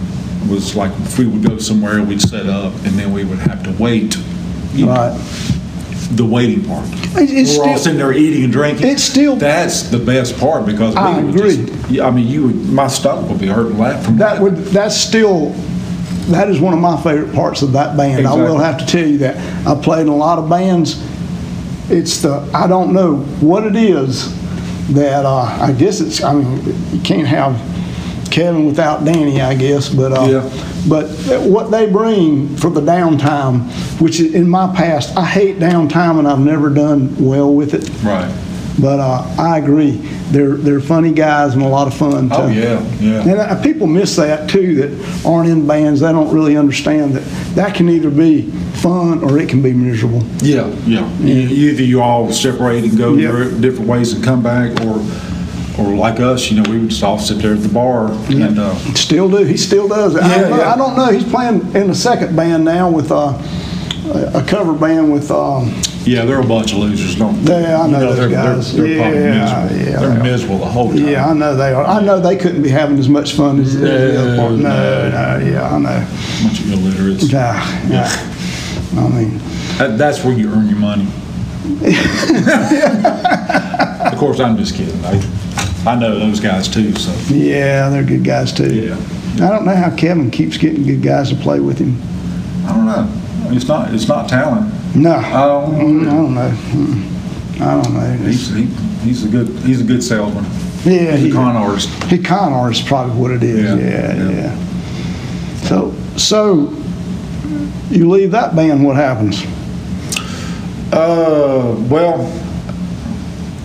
[SPEAKER 2] was like if we would go somewhere, we'd set up, and then we would have to wait. you know,
[SPEAKER 1] Right.
[SPEAKER 2] The waiting part.
[SPEAKER 1] It- it's
[SPEAKER 2] We're all
[SPEAKER 1] still-
[SPEAKER 2] sitting there eating and drinking.
[SPEAKER 1] It's still-
[SPEAKER 2] that's the best part because we
[SPEAKER 1] I agree.
[SPEAKER 2] Just, I mean, you would my stomach would be hurting laughing from
[SPEAKER 1] That would that's still that is one of my favorite parts of that band. I will have to tell you that I played in a lot of bands. It's the I don't know what it is that uh, I guess it's I mean you can't have Kevin without Danny I guess but uh,
[SPEAKER 2] Yeah.
[SPEAKER 1] But what they bring for the downtime, which is in my past I hate downtime and I've never done well with it.
[SPEAKER 2] right.
[SPEAKER 1] But uh, I agree, they're they're funny guys and a lot of fun. Too.
[SPEAKER 2] Oh yeah, yeah.
[SPEAKER 1] And uh, people miss that too, that aren't in bands. They don't really understand that that can either be fun or it can be miserable.
[SPEAKER 2] Yeah, yeah. E- Either you all separate and go
[SPEAKER 1] Yep.
[SPEAKER 2] different ways and come back, or, or like us, you know, we would just all sit there at the bar and, uh,
[SPEAKER 1] Still do. He still does it. I,
[SPEAKER 2] Yeah,
[SPEAKER 1] don't know,
[SPEAKER 2] yeah.
[SPEAKER 1] I don't know. He's playing in the second band now with uh, a a cover band with. Um,
[SPEAKER 2] yeah, they're a bunch of losers, don't they?
[SPEAKER 1] Yeah, I
[SPEAKER 2] You
[SPEAKER 1] know
[SPEAKER 2] they're,
[SPEAKER 1] guys.
[SPEAKER 2] They're, they're probably
[SPEAKER 1] Yeah,
[SPEAKER 2] miserable.
[SPEAKER 1] yeah,
[SPEAKER 2] they're
[SPEAKER 1] they
[SPEAKER 2] miserable the whole time.
[SPEAKER 1] yeah, I know they are. I know they couldn't be having as much fun as, as the other part. No, no, yeah, I know.
[SPEAKER 2] bunch of illiterates.
[SPEAKER 1] Yeah, yeah. I mean,
[SPEAKER 2] That, that's where you earn your money. of course, I'm just kidding. I, I know those guys too, so.
[SPEAKER 1] yeah, they're good guys too.
[SPEAKER 2] Yeah.
[SPEAKER 1] I don't know how Kevin keeps getting good guys to play with him.
[SPEAKER 2] I don't know. It's not, it's not talent.
[SPEAKER 1] No,
[SPEAKER 2] I don't,
[SPEAKER 1] Mm, I don't know. Mm, I don't know.
[SPEAKER 2] he's, he, he's a good, he's a good salesman.
[SPEAKER 1] Yeah,
[SPEAKER 2] He's
[SPEAKER 1] he-
[SPEAKER 2] a con artist.
[SPEAKER 1] He con artist is probably what it is.
[SPEAKER 2] Yeah,
[SPEAKER 1] Yeah, yeah.
[SPEAKER 2] yeah.
[SPEAKER 1] So, so you leave that band, what happens?
[SPEAKER 2] Uh, well,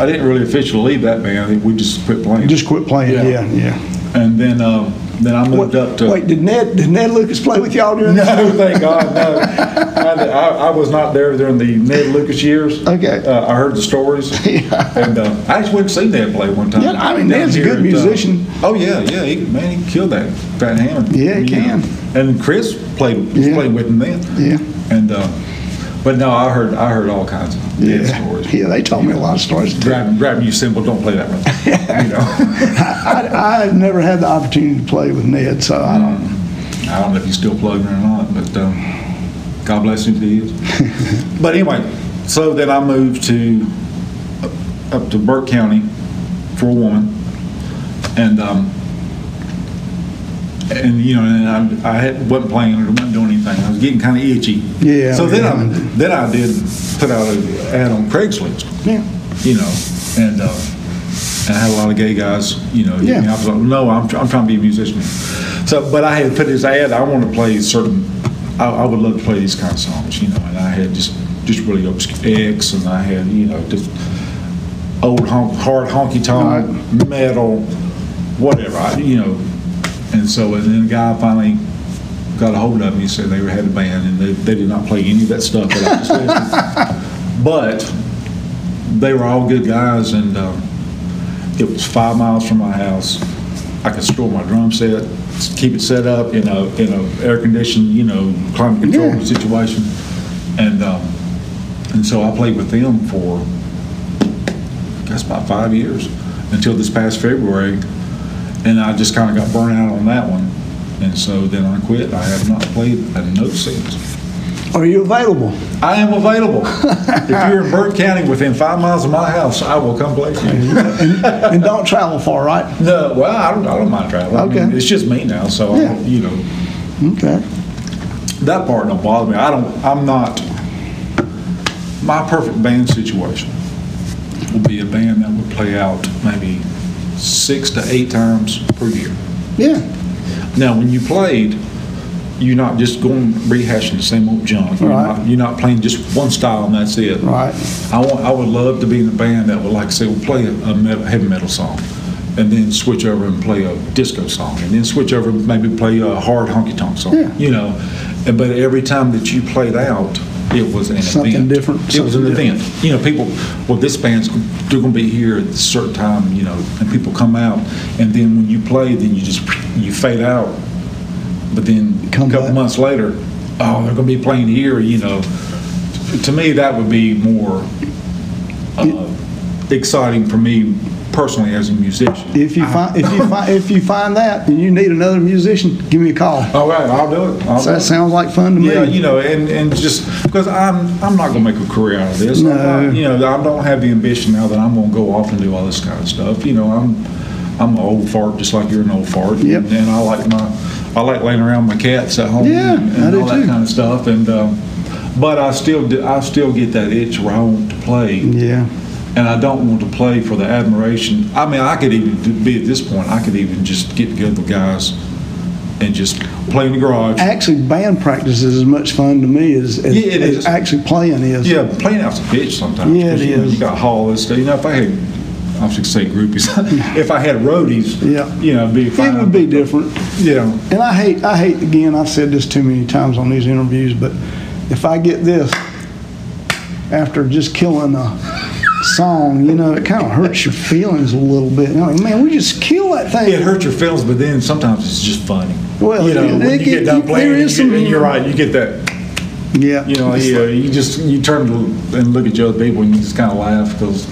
[SPEAKER 2] I didn't really officially leave that band. I think we just quit playing.
[SPEAKER 1] Just quit playing.
[SPEAKER 2] Yeah.
[SPEAKER 1] Yeah, yeah.
[SPEAKER 2] and then, uh, then I moved
[SPEAKER 1] What-
[SPEAKER 2] up to.
[SPEAKER 1] wait, did Ned did Ned Lucas play with y'all during
[SPEAKER 2] No,
[SPEAKER 1] this?
[SPEAKER 2] thank God, no. I, I, I was not there during the Ned Lucas years.
[SPEAKER 1] Okay.
[SPEAKER 2] Uh, I heard the stories.
[SPEAKER 1] Yeah.
[SPEAKER 2] And uh, I actually went to see Ned play one time.
[SPEAKER 1] Yeah, I mean, Ned's a good
[SPEAKER 2] at, uh,
[SPEAKER 1] musician.
[SPEAKER 2] oh yeah, yeah, he, man, he killed that Fat Hammond.
[SPEAKER 1] Yeah, he
[SPEAKER 2] You know.
[SPEAKER 1] can.
[SPEAKER 2] And Chris played
[SPEAKER 1] Yeah.
[SPEAKER 2] played with him then.
[SPEAKER 1] Yeah.
[SPEAKER 2] And uh, But no, I heard I heard all kinds of dead stories.
[SPEAKER 1] Yeah, they told me a lot of stories.
[SPEAKER 2] Grab, grab you simple, don't play that one. you know,
[SPEAKER 1] I, I've never had the opportunity to play with Ned, so I don't.
[SPEAKER 2] I don't know if he's still plugging or not, but um, God bless him if he is. but anyway, so then I moved to up to Burke County for a woman, and um, and you know, and I, I wasn't playing or wasn't doing anything. I was getting kind of itchy.
[SPEAKER 1] Yeah,
[SPEAKER 2] So then I then I did put out an ad on Craigslist
[SPEAKER 1] Yeah.
[SPEAKER 2] you know, and uh, and I had a lot of gay guys, you know.
[SPEAKER 1] Yeah.
[SPEAKER 2] and I was like, no, I'm, I'm trying to be a musician. So, but I had put this ad. I want to play certain. I, I would love to play these kind of songs, you know. And I had just just really obscure X, and I had you know just old honk, hard honky tonk metal, whatever. I, you know, and so and then the guy finally got a hold of me. He said they had a band and they, they did not play any of that stuff that I listed. but they were all good guys, and um, it was five miles from my house. I could store my drum set, keep it set up in a in a air conditioned, you know, climate control
[SPEAKER 1] Yeah.
[SPEAKER 2] situation, and um, and so I played with them for I guess about five years until this past February, and I just kind of got burnt out on that one, and so then I quit. I have not played a note since.
[SPEAKER 1] Are you available?
[SPEAKER 2] I am available. if you're in Burke County within five miles of my house, I will come play for you.
[SPEAKER 1] and, and don't travel far, right?
[SPEAKER 2] No, well, I don't, I don't mind traveling. I mean,
[SPEAKER 1] Okay.
[SPEAKER 2] it's just me now, so
[SPEAKER 1] Yeah.
[SPEAKER 2] you know
[SPEAKER 1] Okay.
[SPEAKER 2] that part don't bother me. I don't. I'm not. My perfect band situation would be a band that would play out maybe six to eight times per year.
[SPEAKER 1] Yeah.
[SPEAKER 2] Now, when you played, you're not just going rehashing the same old junk. You're,
[SPEAKER 1] Right.
[SPEAKER 2] not, you're not playing just one style and that's it.
[SPEAKER 1] Right.
[SPEAKER 2] I want. I would love to be in a band that would, like I say, would play a, a metal, heavy metal song, and then switch over and play a disco song, and then switch over and maybe play a hard honky tonk song.
[SPEAKER 1] Yeah.
[SPEAKER 2] You know, and, but every time that you played out, it was an
[SPEAKER 1] Something
[SPEAKER 2] event.
[SPEAKER 1] different,
[SPEAKER 2] It was an
[SPEAKER 1] something
[SPEAKER 2] event. You know, people. Well, this band's they're going to be here at a certain time. You know, and people come out, and then when you play, then you just you fade out. But then
[SPEAKER 1] Come
[SPEAKER 2] a couple
[SPEAKER 1] back.
[SPEAKER 2] months later, oh, they're going to be playing here. You know, to me that would be more uh, exciting for me personally as a musician.
[SPEAKER 1] If you find if you find if you find that and you need another musician, give me a call.
[SPEAKER 2] All right, I'll do it. I'll
[SPEAKER 1] So
[SPEAKER 2] do
[SPEAKER 1] that
[SPEAKER 2] it.
[SPEAKER 1] sounds like fun to me.
[SPEAKER 2] Yeah, you know, and, and just because I'm I'm not going to make a career out of this.
[SPEAKER 1] No.
[SPEAKER 2] not- you know, I don't have the ambition now that I'm going to go off and do all this kind of stuff. You know, I'm I'm an old fart just like you're an old fart.
[SPEAKER 1] Yep.
[SPEAKER 2] And, I like my I like laying around with my cats at home.
[SPEAKER 1] Yeah,
[SPEAKER 2] and, and
[SPEAKER 1] I do
[SPEAKER 2] all that
[SPEAKER 1] too.
[SPEAKER 2] kind of stuff. And um, but I still do, I still get that itch where I want to play.
[SPEAKER 1] Yeah.
[SPEAKER 2] And I don't want to play for the admiration. I mean, I could even be at this point. I could even just get together with guys and just play in the garage.
[SPEAKER 1] Actually, band practice is as much fun to me as, as,
[SPEAKER 2] Yeah,
[SPEAKER 1] as
[SPEAKER 2] is.
[SPEAKER 1] actually playing is.
[SPEAKER 2] Yeah, playing out's a bitch sometimes.
[SPEAKER 1] Yeah, it
[SPEAKER 2] you know. You got to haul this stuff. You know, if I had, I was going to say groupies. if I had roadies,
[SPEAKER 1] Yeah.
[SPEAKER 2] you know, it'd be fine.
[SPEAKER 1] It would be different.
[SPEAKER 2] You know,
[SPEAKER 1] And I hate, I hate, again, I've said this too many times on these interviews, but if I get this after just killing a song, you know, it kind of hurts your feelings a little bit. You know, like, man, we just kill that thing.
[SPEAKER 2] it hurts your feelings, but then sometimes it's just funny.
[SPEAKER 1] Well,
[SPEAKER 2] you know,
[SPEAKER 1] it-
[SPEAKER 2] when
[SPEAKER 1] it
[SPEAKER 2] you
[SPEAKER 1] get-
[SPEAKER 2] get done
[SPEAKER 1] there
[SPEAKER 2] playing, you get, you're right, you get that.
[SPEAKER 1] Yeah.
[SPEAKER 2] You know, you,
[SPEAKER 1] like-
[SPEAKER 2] you just you turn to, and look at your other people, and you just kind of laugh because,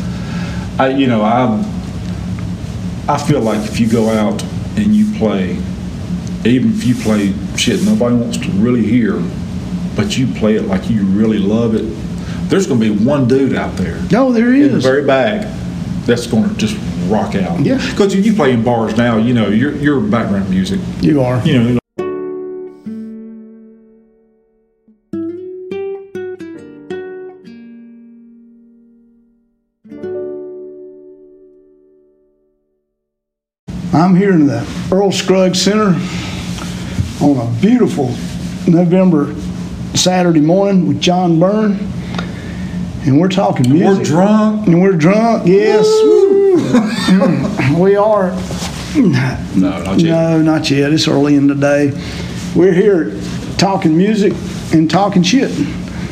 [SPEAKER 2] I, you know, I, I feel like if you go out and you play, even if you play shit nobody wants to really hear, but you play it like you really love it, there's going to be one dude out there
[SPEAKER 1] No, there is.
[SPEAKER 2] in the very back that's going to just rock out.
[SPEAKER 1] Yeah.
[SPEAKER 2] Because you play in bars now, you know, your your background music,
[SPEAKER 1] You are.
[SPEAKER 2] you know.
[SPEAKER 1] I'm here in the Earl Scruggs Center on a beautiful November Saturday morning with John Burn. And we're talking music.
[SPEAKER 2] We're drunk.
[SPEAKER 1] And we're drunk, yes. we are.
[SPEAKER 2] No, not yet.
[SPEAKER 1] No, not yet. It's early in the day. We're here talking music and talking shit,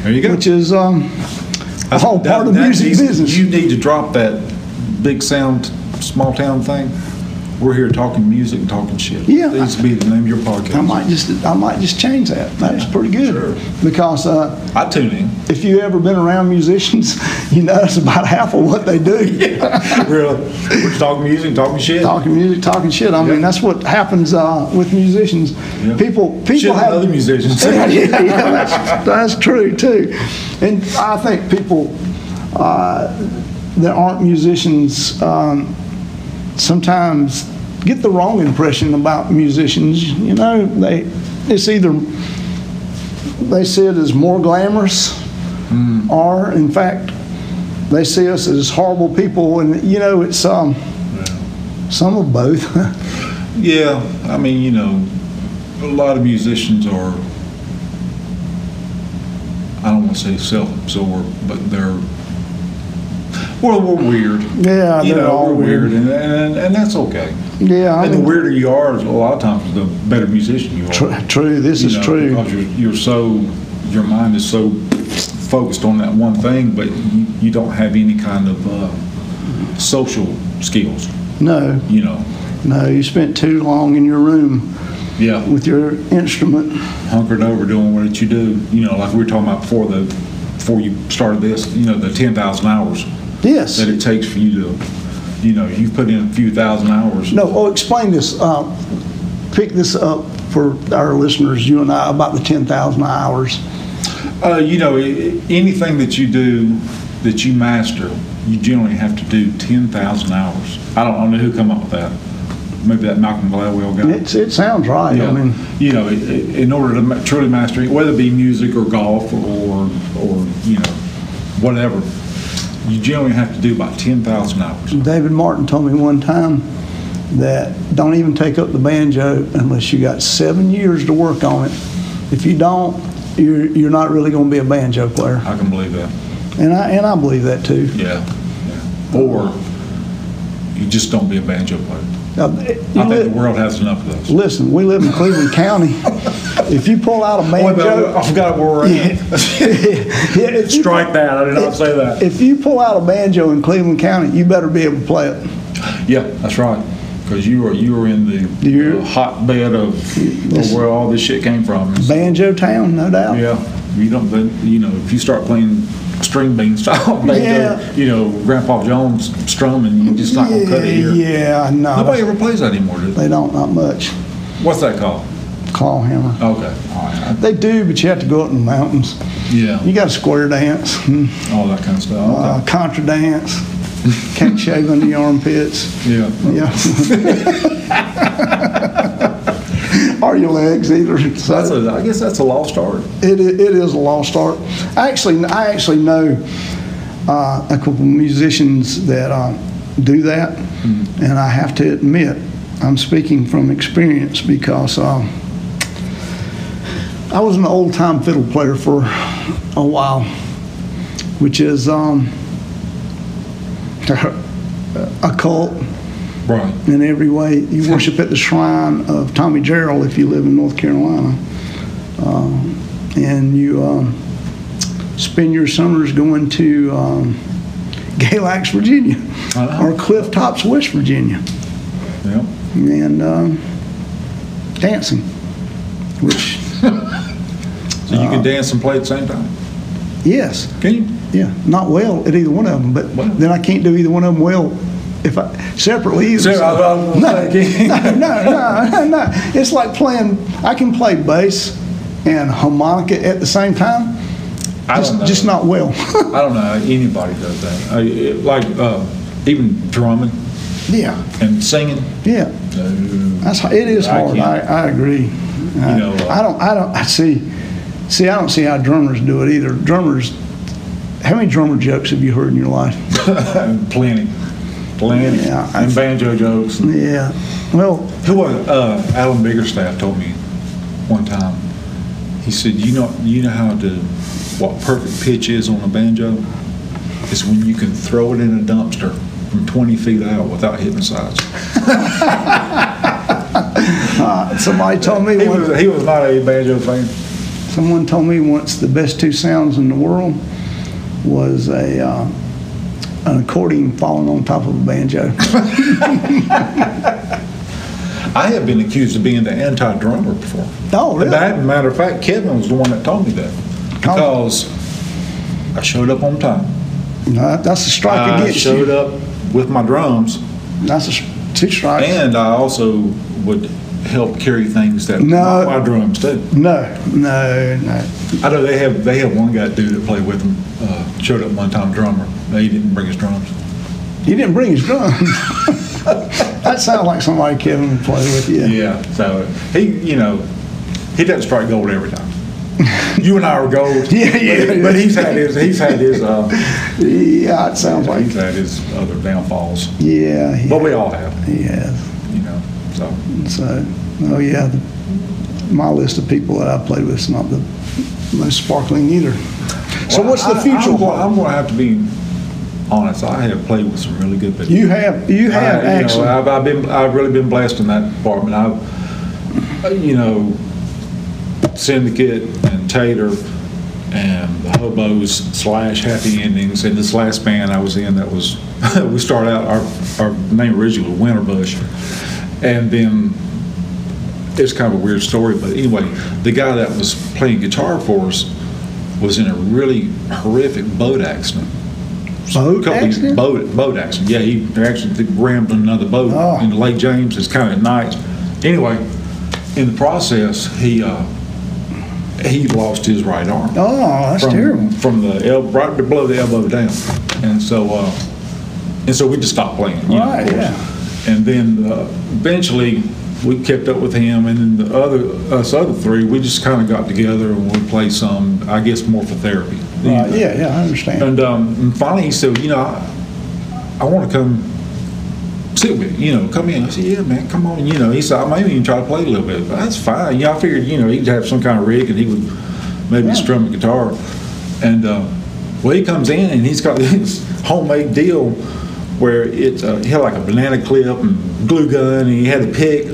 [SPEAKER 2] There you go.
[SPEAKER 1] which is um, a whole part of
[SPEAKER 2] That- that
[SPEAKER 1] music
[SPEAKER 2] needs-
[SPEAKER 1] business.
[SPEAKER 2] You need to drop that big sound, small town thing. We're here talking music and talking shit.
[SPEAKER 1] Yeah.
[SPEAKER 2] Needs to be the name of your podcast.
[SPEAKER 1] I might just I might just change that. That's pretty good
[SPEAKER 2] Sure.
[SPEAKER 1] because uh,
[SPEAKER 2] I tune in.
[SPEAKER 1] if you ever been around musicians, you notice about half of what they do.
[SPEAKER 2] really? We're just talking music, talking shit.
[SPEAKER 1] talking music, talking shit. I mean, that's what happens uh, with musicians.
[SPEAKER 2] Yeah.
[SPEAKER 1] People, people have
[SPEAKER 2] other musicians.
[SPEAKER 1] yeah, yeah, yeah, that's, that's true too. And I think people uh, that aren't musicians um, sometimes get the wrong impression about musicians. You know, they it's either they see it as more glamorous, or in fact, they see us as horrible people. And you know, it's um, some of both.
[SPEAKER 2] Yeah, I mean, you know, a lot of musicians are, I don't want to say self-absorbed, but they're, well, we're weird.
[SPEAKER 1] Yeah,
[SPEAKER 2] you know,
[SPEAKER 1] all
[SPEAKER 2] we're
[SPEAKER 1] weird.
[SPEAKER 2] weird, and, and and that's okay.
[SPEAKER 1] yeah, I
[SPEAKER 2] and the weirder you are, a lot of times, the better musician you are.
[SPEAKER 1] tr- true. This
[SPEAKER 2] You
[SPEAKER 1] is
[SPEAKER 2] know,
[SPEAKER 1] true.
[SPEAKER 2] because you're you're so, your mind is so focused on that one thing, but you, you don't have any kind of uh, social skills.
[SPEAKER 1] No,
[SPEAKER 2] You know.
[SPEAKER 1] no, you spent too long in your room
[SPEAKER 2] Yeah.
[SPEAKER 1] with your instrument.
[SPEAKER 2] hunkered over doing what you do. You know, like we were talking about before the before you started this. You know, the ten thousand hours
[SPEAKER 1] Yes.
[SPEAKER 2] that it takes for you to, you know, you've put in a few thousand hours.
[SPEAKER 1] No, oh, explain this. Uh, pick this up for our listeners, you and I, about the 10,000 hours.
[SPEAKER 2] Uh, you know, anything that you do that you master, you generally have to do ten thousand hours. I don't, I don't know who come up with that. Maybe that Malcolm Gladwell guy.
[SPEAKER 1] It's, it sounds right.
[SPEAKER 2] Yeah.
[SPEAKER 1] I mean,
[SPEAKER 2] you know, i- i- in order to truly master it, whether it be music or golf or, or, you know, whatever, you generally have to do about 10,000 hours.
[SPEAKER 1] David Martin told me one time that don't even take up the banjo unless you got seven years to work on it. If you don't, you're, you're not really going to be a banjo player.
[SPEAKER 2] I can believe that.
[SPEAKER 1] And I, and I believe that too.
[SPEAKER 2] Yeah. yeah. Or you just don't be a banjo player.
[SPEAKER 1] Uh, now,
[SPEAKER 2] I think the world has enough of those.
[SPEAKER 1] Listen, we live in Cleveland County. If you pull out a
[SPEAKER 2] Wait, but
[SPEAKER 1] banjo,
[SPEAKER 2] I forgot where we're
[SPEAKER 1] Yeah.
[SPEAKER 2] at.
[SPEAKER 1] Yeah, if you
[SPEAKER 2] Strike that. I did not say that.
[SPEAKER 1] If you pull out a banjo in Cleveland County, you better be able to play it.
[SPEAKER 2] Yeah, that's right. Because you are you are in the
[SPEAKER 1] You're-
[SPEAKER 2] uh, hotbed of, of where all this shit came from.
[SPEAKER 1] Banjo town, no doubt.
[SPEAKER 2] Yeah, you don't, you know, if you start playing Stringbean style banjo,
[SPEAKER 1] Yeah.
[SPEAKER 2] you know, Grandpa Jones strumming, you're just not gonna cut it here.
[SPEAKER 1] Yeah, no.
[SPEAKER 2] Nobody ever plays that anymore, do they?
[SPEAKER 1] They don't, not much.
[SPEAKER 2] What's that called?
[SPEAKER 1] Claw hammer.
[SPEAKER 2] Okay, right.
[SPEAKER 1] They do, but you have to go up in the mountains.
[SPEAKER 2] Yeah,
[SPEAKER 1] You got a square dance, hmm,
[SPEAKER 2] all that kind of stuff.
[SPEAKER 1] uh,
[SPEAKER 2] Okay.
[SPEAKER 1] contra dance, can't shave under your armpits.
[SPEAKER 2] Yeah.
[SPEAKER 1] Yeah. or your legs either. So
[SPEAKER 2] That's a, I guess that's a lost art.
[SPEAKER 1] it, it is a lost art. Actually, I actually know uh, a couple musicians that uh, do that, and I have to admit, I'm speaking from experience because uh, I was an old time fiddle player for a while, which is um, a cult
[SPEAKER 2] Right.
[SPEAKER 1] in every way. You worship at the shrine of Tommy Jarrell if you live in North Carolina. Um, and you um, spend your summers going to um, Galax, Virginia,
[SPEAKER 2] Uh-huh.
[SPEAKER 1] or Cliff Tops, West Virginia,
[SPEAKER 2] Yeah.
[SPEAKER 1] and um, dancing, which,
[SPEAKER 2] So you can dance and play at the same time?
[SPEAKER 1] yes,
[SPEAKER 2] Can you?
[SPEAKER 1] yeah, not well at either one of them, but
[SPEAKER 2] Well.
[SPEAKER 1] then I can't do either one of them well if I separately either.
[SPEAKER 2] So, I- I was gonna say, can-
[SPEAKER 1] no, no, no, no. It's like playing. I can play bass and harmonica at the same time.
[SPEAKER 2] I
[SPEAKER 1] Just,
[SPEAKER 2] don't know.
[SPEAKER 1] just not well.
[SPEAKER 2] I don't know anybody does that. I, it- like uh, even drumming
[SPEAKER 1] yeah,
[SPEAKER 2] and singing.
[SPEAKER 1] yeah.
[SPEAKER 2] No.
[SPEAKER 1] That's it is hard. I. I agree. I,
[SPEAKER 2] know, uh,
[SPEAKER 1] I don't. I don't. I see. See, I don't see how drummers do it either. Drummers. How many drummer jokes have you heard in your life?
[SPEAKER 2] plenty, plenty,
[SPEAKER 1] Yeah,
[SPEAKER 2] and banjo jokes.
[SPEAKER 1] Yeah. Well,
[SPEAKER 2] Who was uh, Alan Biggerstaff told me one time. He said, "You know, you know how to what perfect pitch is on a banjo? Is when you can throw it in a dumpster from 20 feet out without hitting sides."
[SPEAKER 1] uh, somebody told me.
[SPEAKER 2] He was, he was not a banjo fan.
[SPEAKER 1] Someone told me once the best two sounds in the world was a uh, an accordion falling on top of a banjo.
[SPEAKER 2] I have been accused of being the anti-drummer before.
[SPEAKER 1] Oh, really?
[SPEAKER 2] A matter of fact, Kevin was the one that told me that because I showed up on time.
[SPEAKER 1] No, that's a strike
[SPEAKER 2] I
[SPEAKER 1] against you.
[SPEAKER 2] I showed up with my drums,
[SPEAKER 1] That's a two strikes.
[SPEAKER 2] and I also would help carry things that
[SPEAKER 1] No.
[SPEAKER 2] my drums too.
[SPEAKER 1] No, no, no.
[SPEAKER 2] I know they have they have one guy dude that played with them. Uh, showed up one time drummer. He didn't bring his drums.
[SPEAKER 1] He didn't bring his drums. that sounds like somebody Kevin would play with. Yeah.
[SPEAKER 2] Yeah. So he, you know, he doesn't strike gold every time. You and I are gold.
[SPEAKER 1] Yeah, yeah,
[SPEAKER 2] But, but he's had his he's had his uh,
[SPEAKER 1] Yeah, it sounds like.
[SPEAKER 2] he's had his other downfalls.
[SPEAKER 1] Yeah, he,
[SPEAKER 2] But we all have,
[SPEAKER 1] he has.
[SPEAKER 2] you know. So
[SPEAKER 1] So, oh yeah, the, my list of people that I've played with is not the most sparkling either. So
[SPEAKER 2] Well,
[SPEAKER 1] what's the
[SPEAKER 2] I-
[SPEAKER 1] future?
[SPEAKER 2] I'm, going, I'm going to have to be honest. I have played with some really good people.
[SPEAKER 1] you have, you have
[SPEAKER 2] I, you
[SPEAKER 1] actually.
[SPEAKER 2] know, I've, I've been, I've really been blessed in that department. I've, you know, Syndicate and Tater and the Hobos slash Happy Endings and this last band I was in that was, we started out, our, our name originally was Winterbush. And then it's kind of a weird story, but anyway, the guy that was playing guitar for us was in a really horrific boat accident.
[SPEAKER 1] Boat
[SPEAKER 2] Couple-
[SPEAKER 1] accident?
[SPEAKER 2] Boat, boat accident. Yeah, he actually rammed another boat
[SPEAKER 1] Oh.
[SPEAKER 2] in Lake James. It's kind of nice. Anyway, in the process, he uh, he lost his right arm.
[SPEAKER 1] Oh, that's
[SPEAKER 2] from,
[SPEAKER 1] terrible.
[SPEAKER 2] From the elbow, right below the elbow down, and so uh, and so we just stopped playing. Know,
[SPEAKER 1] Right,
[SPEAKER 2] course.
[SPEAKER 1] yeah.
[SPEAKER 2] And then uh, eventually we kept up with him, and then the other us other three, we just kind of got together and we played some. I guess more for therapy.
[SPEAKER 1] Right,
[SPEAKER 2] know.
[SPEAKER 1] yeah, yeah, I understand.
[SPEAKER 2] And, um, and finally he said, you know, I, I want to come sit with you, you know, come in. I said, yeah, man, come on. You know, he said, I maybe even try to play a little bit. But that's fine. Yeah, I figured, you know, he'd have some kind of rig and he would maybe
[SPEAKER 1] Yeah.
[SPEAKER 2] strum a guitar. And, uh, well, he comes in and he's got this homemade deal where it, uh, he had like a banana clip and glue gun and he had a pick,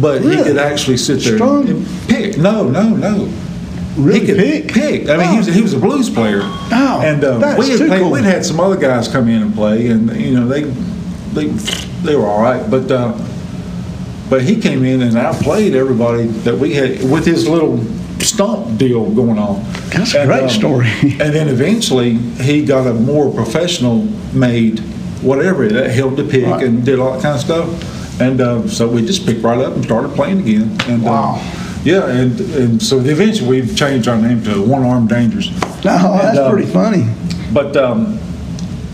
[SPEAKER 2] but he could actually sit there
[SPEAKER 1] Strum?
[SPEAKER 2] and pick. No, no, no.
[SPEAKER 1] Really
[SPEAKER 2] he could
[SPEAKER 1] pick?
[SPEAKER 2] Pick. I mean, he was he was a blues player.
[SPEAKER 1] Oh,
[SPEAKER 2] and uh,
[SPEAKER 1] that's
[SPEAKER 2] we had played,
[SPEAKER 1] cool.
[SPEAKER 2] we'd had some other guys come in and play, and you know they they they were all right, but uh, but he came in and outplayed everybody that we had with his little stump deal going on.
[SPEAKER 1] That's a great
[SPEAKER 2] um,
[SPEAKER 1] story.
[SPEAKER 2] And then eventually he got a more professional made whatever that held the pick
[SPEAKER 1] Right.
[SPEAKER 2] and did all that kind of stuff. And uh, so we just picked right up and started playing again. And,
[SPEAKER 1] Wow.
[SPEAKER 2] Uh, yeah, and, and so eventually we've changed our name to One Armed Dangerous.
[SPEAKER 1] No, that's
[SPEAKER 2] um,
[SPEAKER 1] pretty funny.
[SPEAKER 2] But um,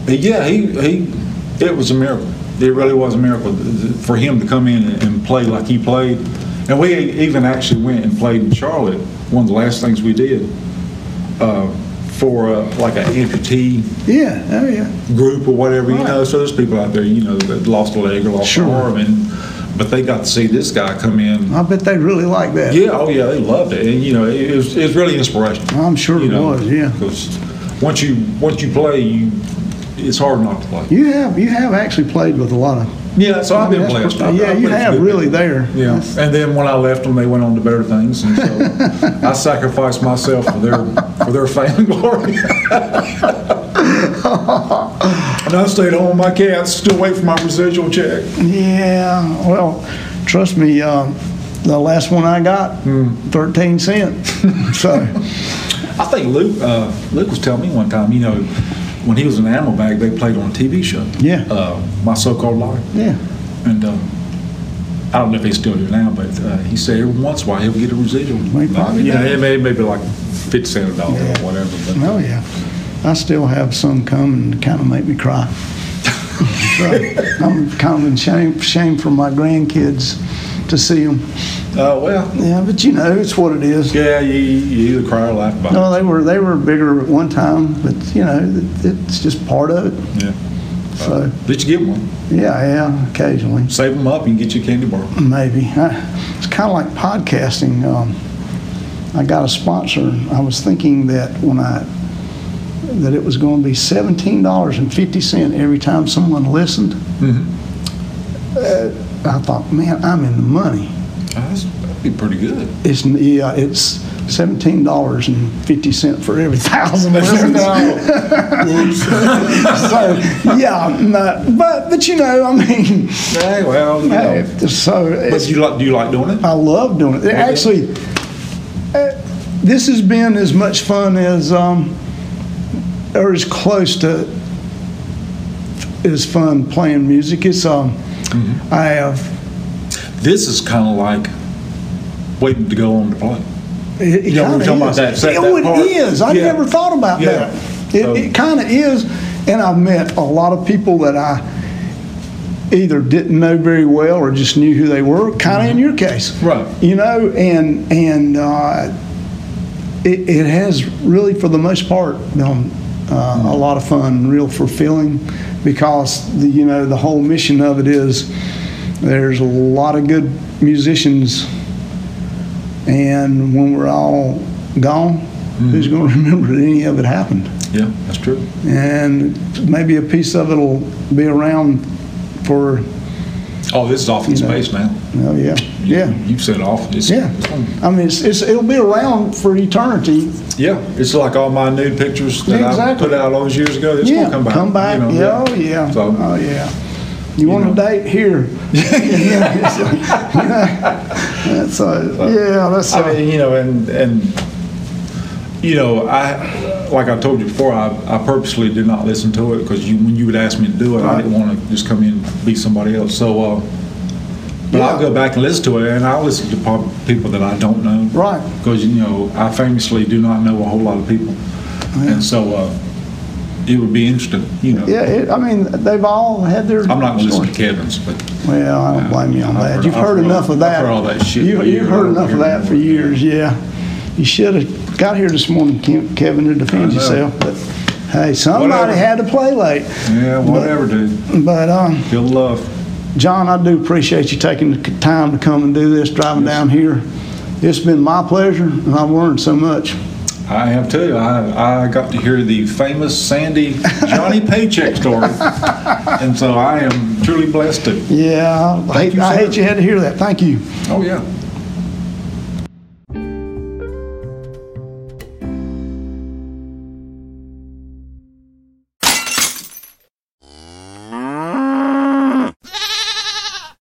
[SPEAKER 2] yeah, he, he it was a miracle. It really was a miracle for him to come in and- and play like he played. And we even actually went and played in Charlotte. One of the last things we did uh, for uh, like an amputee
[SPEAKER 1] Yeah, oh yeah.
[SPEAKER 2] group or whatever, you know. So there's people out there, you know, that lost a leg or lost
[SPEAKER 1] Sure.
[SPEAKER 2] an arm, and but they got to see this guy come in.
[SPEAKER 1] I bet they really like that.
[SPEAKER 2] Yeah, oh yeah, they loved it, and you know, it was, it was really inspirational.
[SPEAKER 1] I'm sure it
[SPEAKER 2] know,
[SPEAKER 1] was, yeah.
[SPEAKER 2] Because once you once you play, you it's hard not to play.
[SPEAKER 1] You have you have actually played with a lot of.
[SPEAKER 2] Yeah, so I've been
[SPEAKER 1] That's
[SPEAKER 2] blessed.
[SPEAKER 1] pretty-
[SPEAKER 2] I've-
[SPEAKER 1] yeah,
[SPEAKER 2] I've
[SPEAKER 1] you have
[SPEAKER 2] good
[SPEAKER 1] really
[SPEAKER 2] people.
[SPEAKER 1] there.
[SPEAKER 2] Yeah,
[SPEAKER 1] That's-
[SPEAKER 2] and then when I left them, they went on to better things, and so I sacrificed myself for their for their fame and glory. and I stayed home with my cats, still wait for my residual check.
[SPEAKER 1] Yeah, well, trust me, uh, the last one I got,
[SPEAKER 2] Hmm.
[SPEAKER 1] 13 cents. so,
[SPEAKER 2] I think Luke uh, Luke was telling me one time, you know, when he was in Animal Bag, they played on a TV show.
[SPEAKER 1] Yeah.
[SPEAKER 2] Uh, My So-Called Life.
[SPEAKER 1] yeah.
[SPEAKER 2] And uh, I don't know if he's still here now, but uh, he said every once in a while he'll get a residual.
[SPEAKER 1] Well, probably
[SPEAKER 2] yeah, it may maybe like fifty cent a dollar
[SPEAKER 1] Yeah.
[SPEAKER 2] or whatever. But
[SPEAKER 1] Oh, yeah. I still have some come and kind of make me cry. I'm kind of in shame, shame for my grandkids to see them.
[SPEAKER 2] Uh, well,
[SPEAKER 1] Yeah, but you know, it's what it is.
[SPEAKER 2] yeah, you, you either cry or laugh about
[SPEAKER 1] No, they were they were bigger at one time, but you know, it, it's just part of it.
[SPEAKER 2] it. Yeah.
[SPEAKER 1] So,
[SPEAKER 2] At least you get one.
[SPEAKER 1] yeah, yeah, occasionally.
[SPEAKER 2] Save them up and get you a candy bar.
[SPEAKER 1] Maybe. I, it's kind of like podcasting. Um, I got a sponsor. I was thinking that when I that it was going to be seventeen dollars and fifty cent every time someone listened. Uh, I thought, man, I'm in the money.
[SPEAKER 2] Uh, that's, that'd be pretty good.
[SPEAKER 1] It's yeah, it's seventeen dollars and fifty cent for every thousand listens. so yeah, no, but but you know, I mean,
[SPEAKER 2] Hey, well, you
[SPEAKER 1] hey,
[SPEAKER 2] know.
[SPEAKER 1] so
[SPEAKER 2] But you like, do you like doing it?
[SPEAKER 1] I love doing it. Actually, uh, this has been as much fun as, um, or as close to as fun playing music. It's um, I have.
[SPEAKER 2] This is kind of like waiting to go on to play.
[SPEAKER 1] It, it
[SPEAKER 2] You know, we're
[SPEAKER 1] kinda
[SPEAKER 2] talking about
[SPEAKER 1] is.
[SPEAKER 2] that- that-
[SPEAKER 1] Oh,
[SPEAKER 2] that
[SPEAKER 1] it
[SPEAKER 2] part.
[SPEAKER 1] is. I
[SPEAKER 2] Yeah.
[SPEAKER 1] never thought about
[SPEAKER 2] Yeah.
[SPEAKER 1] that. It,
[SPEAKER 2] So-
[SPEAKER 1] it kind of is, and I've met a lot of people that I either didn't know very well or just knew who they were. Kind of in your case,
[SPEAKER 2] Mm-hmm. Right.
[SPEAKER 1] You know, and and uh, it, it has really, for the most part, been uh, a lot of fun, real fulfilling, because the you know the whole mission of it is there's a lot of good musicians, and when we're all gone, hmm. who's going to remember that any of it happened?
[SPEAKER 2] Yeah, that's true.
[SPEAKER 1] And maybe a piece of it'll be around for,
[SPEAKER 2] Oh, this is off in
[SPEAKER 1] You know.
[SPEAKER 2] space now.
[SPEAKER 1] oh yeah, yeah.
[SPEAKER 2] You've said off. It's,
[SPEAKER 1] Yeah, I mean, it's, it's, it'll be around for eternity.
[SPEAKER 2] Yeah, it's like all my nude pictures that I
[SPEAKER 1] Exactly.
[SPEAKER 2] put out all those years ago. It's
[SPEAKER 1] Yeah,
[SPEAKER 2] gonna come back.
[SPEAKER 1] Come back,
[SPEAKER 2] you know,
[SPEAKER 1] yeah, oh, yeah,
[SPEAKER 2] So-
[SPEAKER 1] oh, yeah. You want a date here? That's, uh, yeah, that's,
[SPEAKER 2] I mean, you know, and and you know, I like I told you before, I, I purposely did not listen to it because you when you would ask me to do it, I didn't want to just come in and be somebody else. So, uh, but I'll go back and listen to it, and I'll listen to people that I don't know,
[SPEAKER 1] Right.
[SPEAKER 2] Because you know, I famously do not know a whole lot of people, and so uh, it would be interesting, you know.
[SPEAKER 1] yeah, it, I mean, they've all had their.
[SPEAKER 2] I'm not going to listen to. Kevin's, but
[SPEAKER 1] Well, I don't blame you on that. You've heard enough of that.
[SPEAKER 2] I've heard all that shit
[SPEAKER 1] You, you've heard enough of that for years, yeah. You should have got here this morning, Ke- Kevin, to defend
[SPEAKER 2] I know.
[SPEAKER 1] yourself, but hey, somebody
[SPEAKER 2] Whatever.
[SPEAKER 1] had to play late.
[SPEAKER 2] yeah, whatever, dude.
[SPEAKER 1] But, um,
[SPEAKER 2] the love.
[SPEAKER 1] John, I do appreciate you taking the time to come and do this, driving down here. It's been my pleasure, and I've learned so much.
[SPEAKER 2] I have too. I, I got to hear the famous Sandy Johnny Paycheck story, and so I am truly blessed to.
[SPEAKER 1] Yeah, I hate,
[SPEAKER 2] you,
[SPEAKER 1] I hate you had to hear that. Thank you.
[SPEAKER 2] Oh yeah.